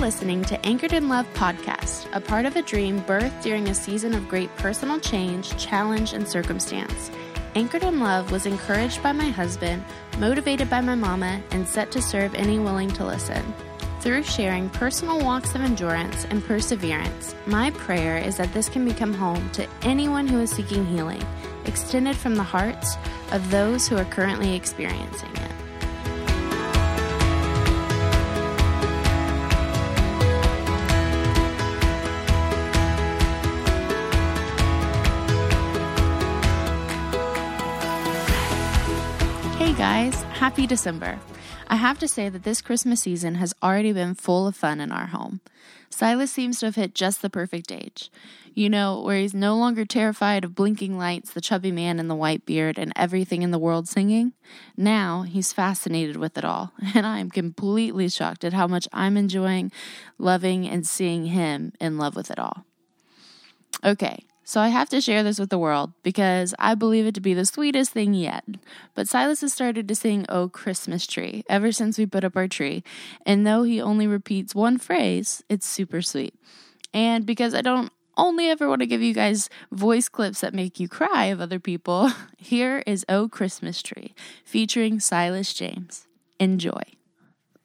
listening to Anchored in Love podcast, a part of a dream birthed during a season of great personal change, challenge, and circumstance. Anchored in Love was encouraged by my husband, motivated by my mama, and set to serve any willing to listen. Through sharing personal walks of endurance and perseverance, my prayer is that this can become home to anyone who is seeking healing, extended from the hearts of those who are currently experiencing it. Guys, happy December. I have to say that this Christmas season has already been full of fun in our home. Silas seems to have hit just the perfect age. You know, where he's no longer terrified of blinking lights, the chubby man in the white beard, and everything in the world singing. Now he's fascinated with it all, and I am completely shocked at how much I'm enjoying, loving, and seeing him in love with it all. Okay, so I have to share this with the world because I believe it to be the sweetest thing yet. But Silas has started to sing Oh Christmas Tree ever since we put up our tree. And though he only repeats one phrase, it's super sweet. And because I don't only ever want to give you guys voice clips that make you cry of other people, here is Oh Christmas Tree featuring Silas James. Enjoy.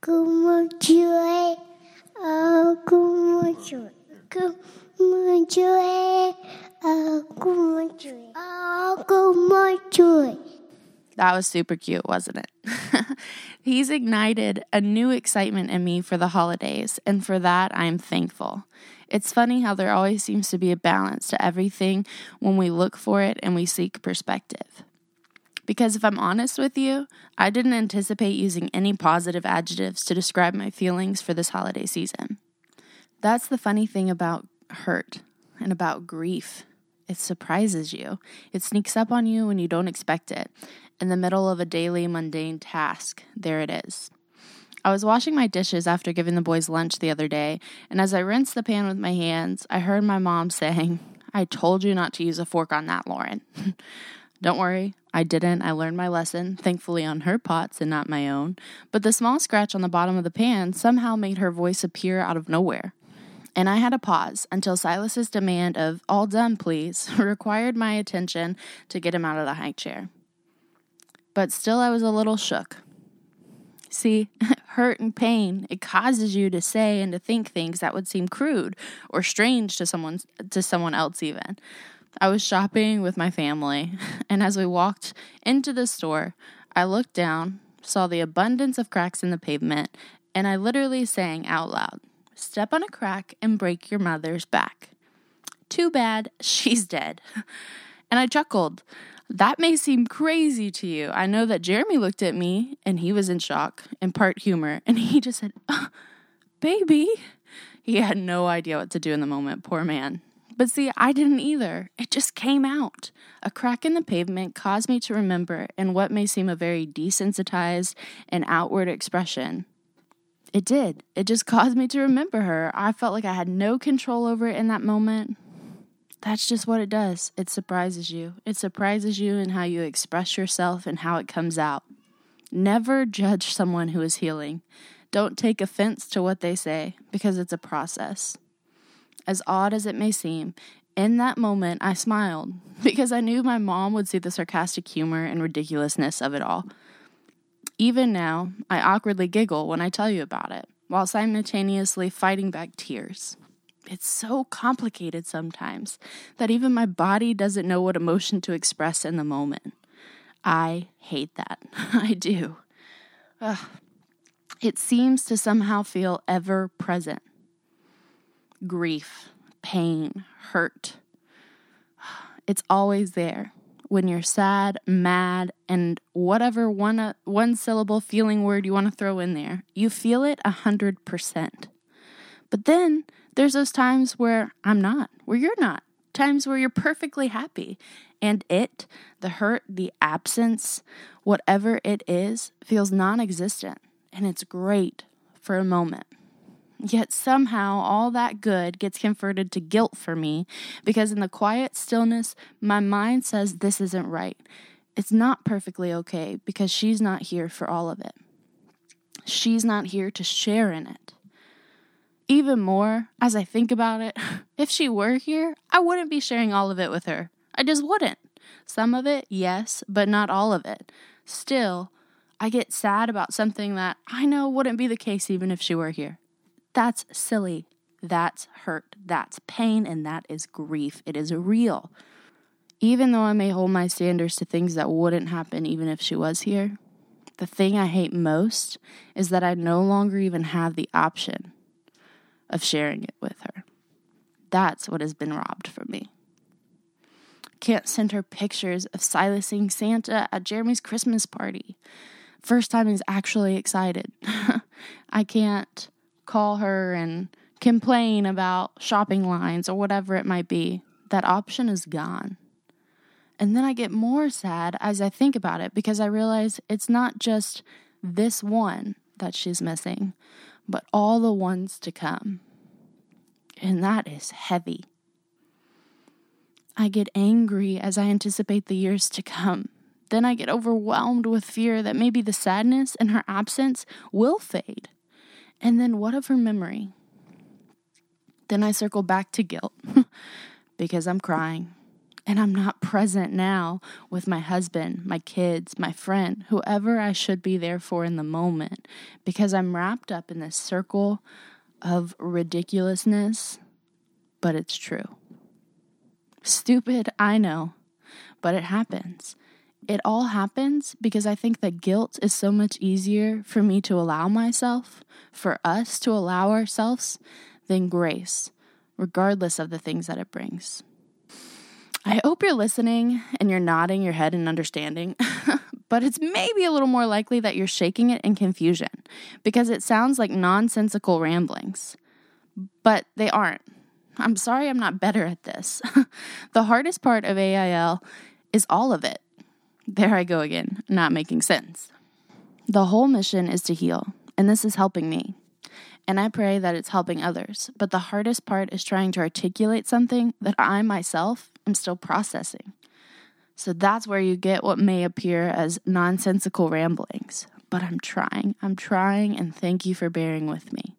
Como joy, oh, como joy, como como. That was super cute, wasn't it? He's ignited a new excitement in me for the holidays, and for that I'm thankful. It's funny how there always seems to be a balance to everything when we look for it and we seek perspective. Because if I'm honest with you, I didn't anticipate using any positive adjectives to describe my feelings for this holiday season. That's the funny thing about hurt and about grief. It surprises you. It sneaks up on you when you don't expect it. In the middle of a daily mundane task, there it is. I was washing my dishes after giving the boys lunch the other day, and as I rinsed the pan with my hands, I heard my mom saying, I told you not to use a fork on that, Lauren. Don't worry, I didn't. I learned my lesson, thankfully on her pots and not my own. But the small scratch on the bottom of the pan somehow made her voice appear out of nowhere. And I had to pause until Silas's demand of all done, please, required my attention to get him out of the high chair. But still, I was a little shook. See, hurt and pain, it causes you to say and to think things that would seem crude or strange to someone to someone else even. I was shopping with my family, and as we walked into the store, I looked down, saw the abundance of cracks in the pavement, and I literally sang out loud, "Step on a crack and break your mother's back." Too bad, she's dead. And I chuckled. That may seem crazy to you. I know that Jeremy looked at me and he was in shock, in part humor, and he just said, "Uh, Baby. He had no idea what to do in the moment, poor man. But see, I didn't either. It just came out. A crack in the pavement caused me to remember, in what may seem a very desensitized and outward expression. It did. It just caused me to remember her. I felt like I had no control over it in that moment. That's just what it does. It surprises you. It surprises you in how you express yourself and how it comes out. Never judge someone who is healing. Don't take offense to what they say because it's a process. As odd as it may seem, in that moment I smiled because I knew my mom would see the sarcastic humor and ridiculousness of it all. Even now, I awkwardly giggle when I tell you about it, while simultaneously fighting back tears. It's so complicated sometimes that even my body doesn't know what emotion to express in the moment. I hate that. I do. Ugh. It seems to somehow feel ever present. Grief, pain, hurt. It's always there. When you're sad, mad, and whatever one, uh, one syllable feeling word you want to throw in there, you feel it a hundred percent. But then there's those times where I'm not, where you're not, times where you're perfectly happy. And it, the hurt, the absence, whatever it is, feels non existent. And it's great for a moment. Yet somehow all that good gets converted to guilt for me because in the quiet stillness, my mind says this isn't right. It's not perfectly okay because she's not here for all of it. She's not here to share in it. Even more, as I think about it, if she were here, I wouldn't be sharing all of it with her. I just wouldn't. Some of it, yes, but not all of it. Still, I get sad about something that I know wouldn't be the case even if she were here. That's silly. That's hurt. That's pain. And that is grief. It is real. Even though I may hold my standards to things that wouldn't happen even if she was here, the thing I hate most is that I no longer even have the option of sharing it with her. That's what has been robbed from me. Can't send her pictures of Silas seeing Santa at Jeremy's Christmas party. First time he's actually excited. I can't call her and complain about shopping lines or whatever it might be. That option is gone. And then I get more sad as I think about it because I realize it's not just this one that she's missing, but all the ones to come. And that is heavy. I get angry as I anticipate the years to come. Then I get overwhelmed with fear that maybe the sadness in her absence will fade. And then what of her memory? Then I circle back to guilt because I'm crying and I'm not present now with my husband, my kids, my friend, whoever I should be there for in the moment because I'm wrapped up in this circle of ridiculousness, but it's true. Stupid, I know, but it happens. It all happens because I think that guilt is so much easier for me to allow myself, for us to allow ourselves, than grace, regardless of the things that it brings. I hope you're listening and you're nodding your head and understanding, but it's maybe a little more likely that you're shaking it in confusion because it sounds like nonsensical ramblings. But they aren't. I'm sorry I'm not better at this. the hardest part of AIL is all of it. There I go again, not making sense. The whole mission is to heal, and this is helping me and I pray that it's helping others. But the hardest part is trying to articulate something that I myself am still processing. So that's where you get what may appear as nonsensical ramblings. But I'm trying, I'm trying, and thank you for bearing with me.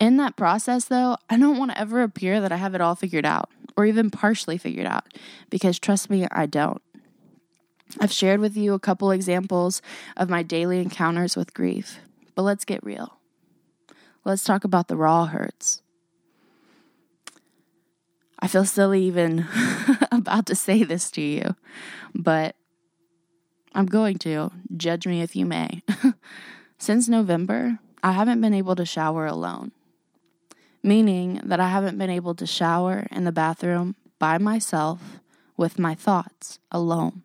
In that process, though, I don't want to ever appear that I have it all figured out or even partially figured out because trust me, I don't. I've shared with you a couple examples of my daily encounters with grief, but let's get real. Let's talk about the raw hurts. I feel silly even about to say this to you, but I'm going to. Judge me if you may. Since November, I haven't been able to shower alone, meaning that I haven't been able to shower in the bathroom by myself with my thoughts alone.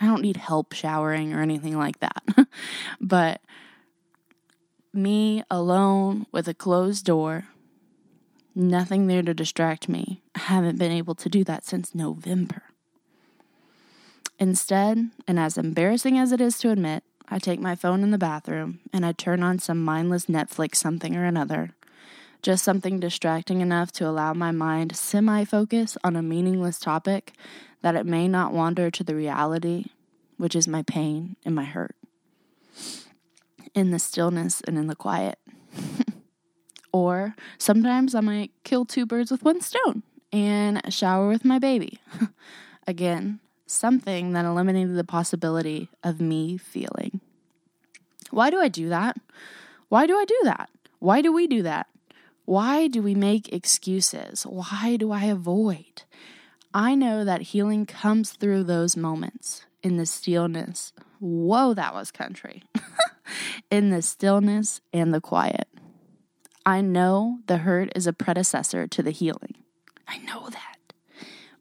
I don't need help showering or anything like that, but me alone with a closed door, nothing there to distract me. I haven't been able to do that since November. Instead, and as embarrassing as it is to admit, I take my phone in the bathroom and I turn on some mindless Netflix something or another. Just something distracting enough to allow my mind semi focus on a meaningless topic that it may not wander to the reality, which is my pain and my hurt in the stillness and in the quiet. or sometimes I might kill two birds with one stone and shower with my baby. Again, something that eliminated the possibility of me feeling. Why do I do that? Why do I do that? Why do we do that? Why do we make excuses? Why do I avoid? I know that healing comes through those moments in the stillness. Whoa, that was country. in the stillness and the quiet. I know the hurt is a predecessor to the healing. I know that.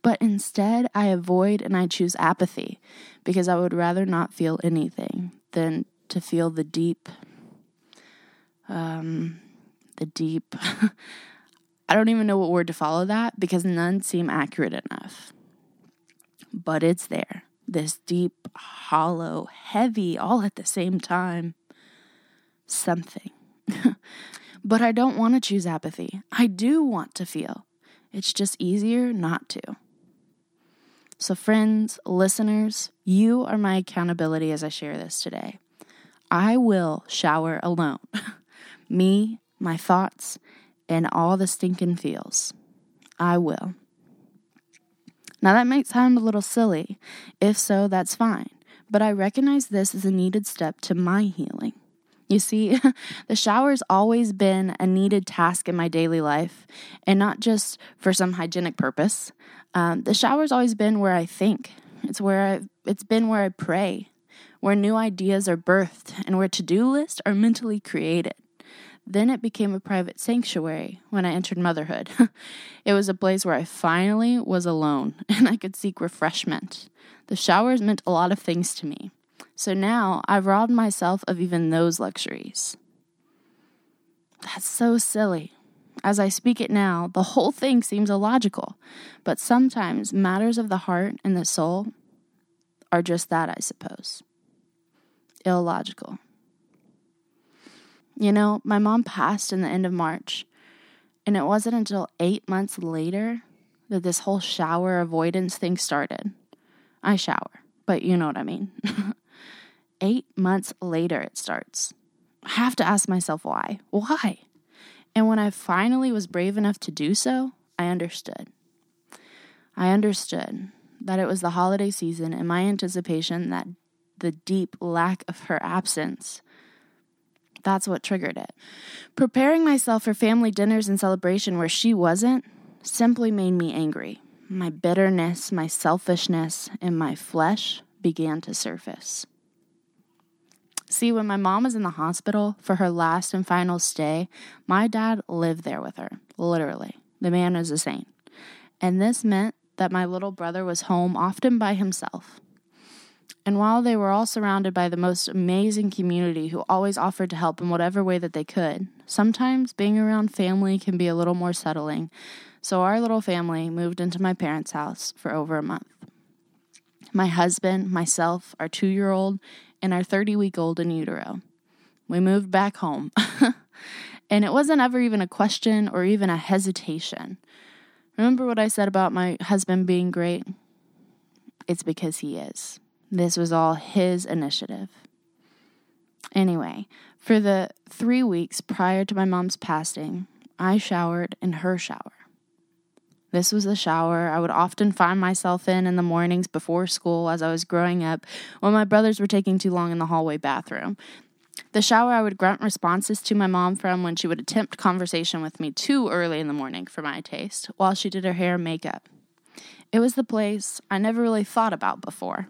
But instead, I avoid and I choose apathy because I would rather not feel anything than to feel the deep, um, the deep. I don't even know what word to follow that because none seem accurate enough. But it's there. This deep, hollow, heavy, all at the same time something. but I don't want to choose apathy. I do want to feel. It's just easier not to. So, friends, listeners, you are my accountability as I share this today. I will shower alone. Me, my thoughts, and all the stinking feels. I will. Now that might sound a little silly. If so, that's fine. But I recognize this as a needed step to my healing. You see, the shower's always been a needed task in my daily life, and not just for some hygienic purpose. Um, the shower's always been where I think. It's where I, it's been where I pray, where new ideas are birthed, and where to-do lists are mentally created. Then it became a private sanctuary when I entered motherhood. it was a place where I finally was alone and I could seek refreshment. The showers meant a lot of things to me. So now I've robbed myself of even those luxuries. That's so silly. As I speak it now, the whole thing seems illogical, but sometimes matters of the heart and the soul are just that, I suppose. Illogical. You know, my mom passed in the end of March, and it wasn't until eight months later that this whole shower avoidance thing started. I shower, but you know what I mean. eight months later, it starts. I have to ask myself why. Why? And when I finally was brave enough to do so, I understood. I understood that it was the holiday season and my anticipation that the deep lack of her absence. That's what triggered it. Preparing myself for family dinners and celebration where she wasn't simply made me angry. My bitterness, my selfishness, and my flesh began to surface. See, when my mom was in the hospital for her last and final stay, my dad lived there with her, literally. The man was a saint. And this meant that my little brother was home often by himself. And while they were all surrounded by the most amazing community who always offered to help in whatever way that they could, sometimes being around family can be a little more settling. So our little family moved into my parents' house for over a month. My husband, myself, our two year old, and our 30 week old in utero. We moved back home. and it wasn't ever even a question or even a hesitation. Remember what I said about my husband being great? It's because he is. This was all his initiative. Anyway, for the three weeks prior to my mom's passing, I showered in her shower. This was the shower I would often find myself in in the mornings before school as I was growing up when my brothers were taking too long in the hallway bathroom. The shower I would grunt responses to my mom from when she would attempt conversation with me too early in the morning for my taste while she did her hair and makeup. It was the place I never really thought about before.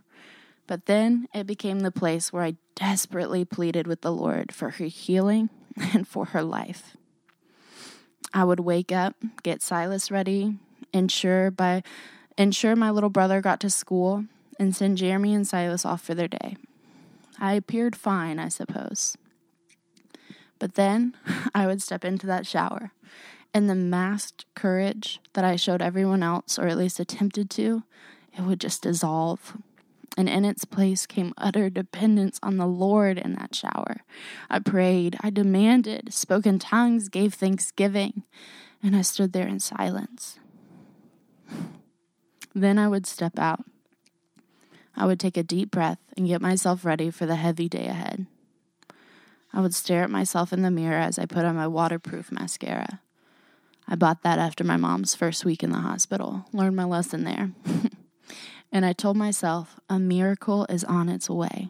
But then it became the place where I desperately pleaded with the Lord for her healing and for her life. I would wake up, get Silas ready, ensure by ensure my little brother got to school and send Jeremy and Silas off for their day. I appeared fine, I suppose. But then I would step into that shower, and the masked courage that I showed everyone else, or at least attempted to, it would just dissolve. And in its place came utter dependence on the Lord in that shower. I prayed, I demanded, spoke in tongues, gave thanksgiving, and I stood there in silence. Then I would step out. I would take a deep breath and get myself ready for the heavy day ahead. I would stare at myself in the mirror as I put on my waterproof mascara. I bought that after my mom's first week in the hospital, learned my lesson there. and I told myself a miracle is on its way.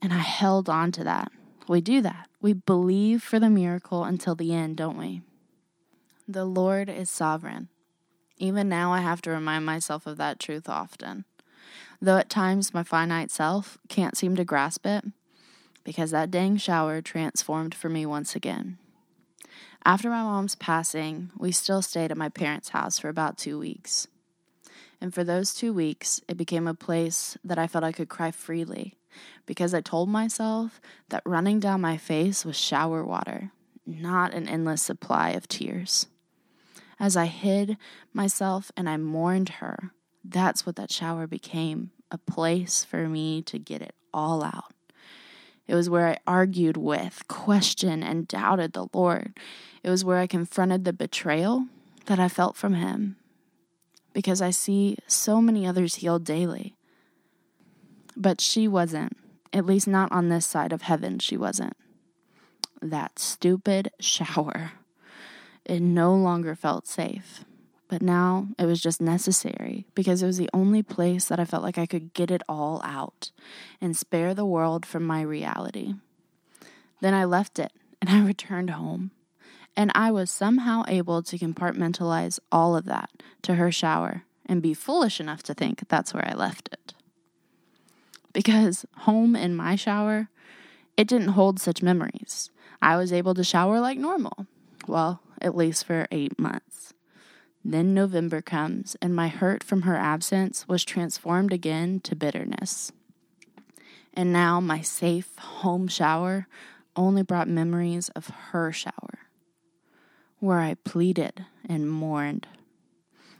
And I held on to that. We do that. We believe for the miracle until the end, don't we? The Lord is sovereign. Even now, I have to remind myself of that truth often. Though at times my finite self can't seem to grasp it, because that dang shower transformed for me once again. After my mom's passing, we still stayed at my parents' house for about two weeks. And for those two weeks, it became a place that I felt I could cry freely because I told myself that running down my face was shower water, not an endless supply of tears. As I hid myself and I mourned her, that's what that shower became a place for me to get it all out. It was where I argued with, questioned, and doubted the Lord. It was where I confronted the betrayal that I felt from Him. Because I see so many others healed daily. But she wasn't, at least not on this side of heaven, she wasn't. that stupid shower. It no longer felt safe, but now it was just necessary because it was the only place that I felt like I could get it all out and spare the world from my reality. Then I left it and I returned home. And I was somehow able to compartmentalize all of that to her shower and be foolish enough to think that's where I left it. Because home in my shower, it didn't hold such memories. I was able to shower like normal. Well, at least for eight months. Then November comes, and my hurt from her absence was transformed again to bitterness. And now my safe home shower only brought memories of her shower, where I pleaded and mourned.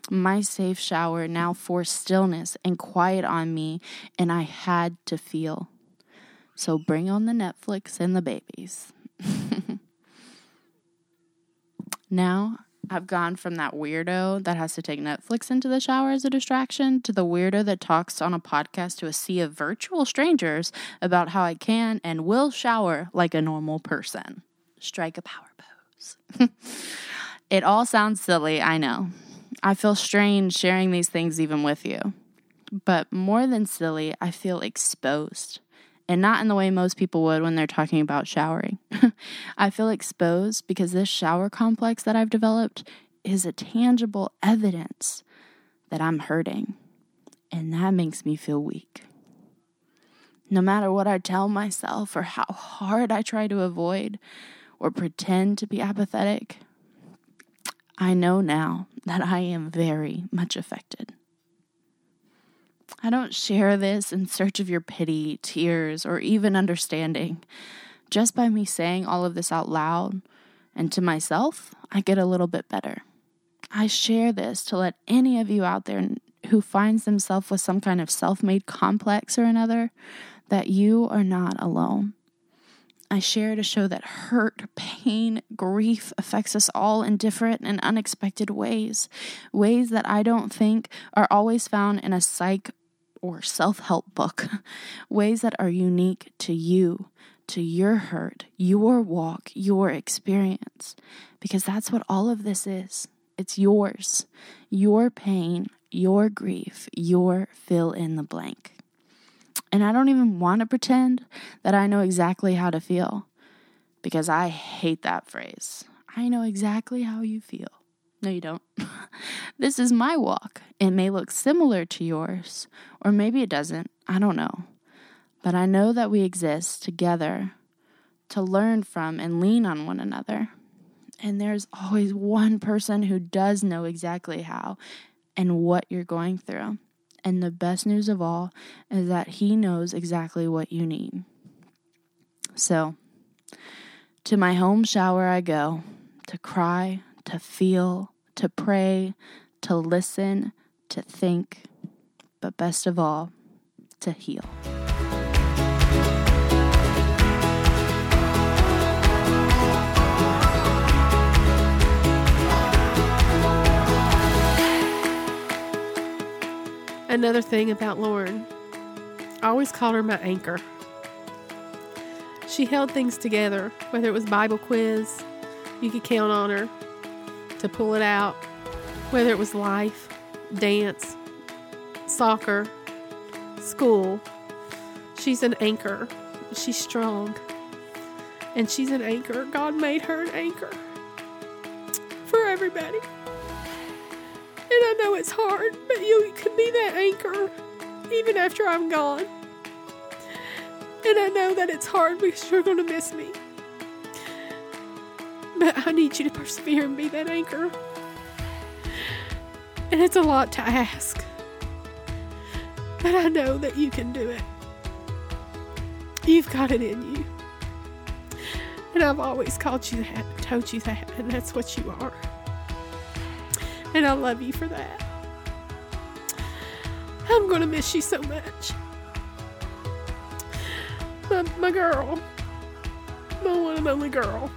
My safe shower now forced stillness and quiet on me, and I had to feel. So bring on the Netflix and the babies. now I've gone from that weirdo that has to take Netflix into the shower as a distraction to the weirdo that talks on a podcast to a sea of virtual strangers about how I can and will shower like a normal person. Strike a power pose. it all sounds silly, I know. I feel strange sharing these things even with you. But more than silly, I feel exposed and not in the way most people would when they're talking about showering. I feel exposed because this shower complex that I've developed is a tangible evidence that I'm hurting, and that makes me feel weak. No matter what I tell myself or how hard I try to avoid or pretend to be apathetic, I know now that I am very much affected. I don't share this in search of your pity, tears, or even understanding. Just by me saying all of this out loud and to myself, I get a little bit better. I share this to let any of you out there who finds themselves with some kind of self made complex or another that you are not alone. I share to show that hurt, pain, grief affects us all in different and unexpected ways. Ways that I don't think are always found in a psych or self help book, ways that are unique to you, to your hurt, your walk, your experience, because that's what all of this is. It's yours, your pain, your grief, your fill in the blank. And I don't even want to pretend that I know exactly how to feel because I hate that phrase. I know exactly how you feel. No, you don't. this is my walk. It may look similar to yours, or maybe it doesn't. I don't know. But I know that we exist together to learn from and lean on one another. And there's always one person who does know exactly how and what you're going through. And the best news of all is that he knows exactly what you need. So, to my home shower I go to cry, to feel, to pray, to listen, to think, but best of all, to heal. Another thing about Lauren, I always called her my anchor. She held things together, whether it was Bible quiz, you could count on her to pull it out, whether it was life, dance, soccer, school. She's an anchor. She's strong. And she's an anchor. God made her an anchor for everybody. And I know it's hard, but you can be that anchor even after I'm gone. And I know that it's hard because you're going to miss me. But I need you to persevere and be that anchor. And it's a lot to ask. But I know that you can do it. You've got it in you. And I've always called you that, told you that, and that's what you are. And I love you for that. I'm going to miss you so much. My, my girl, my one and only girl.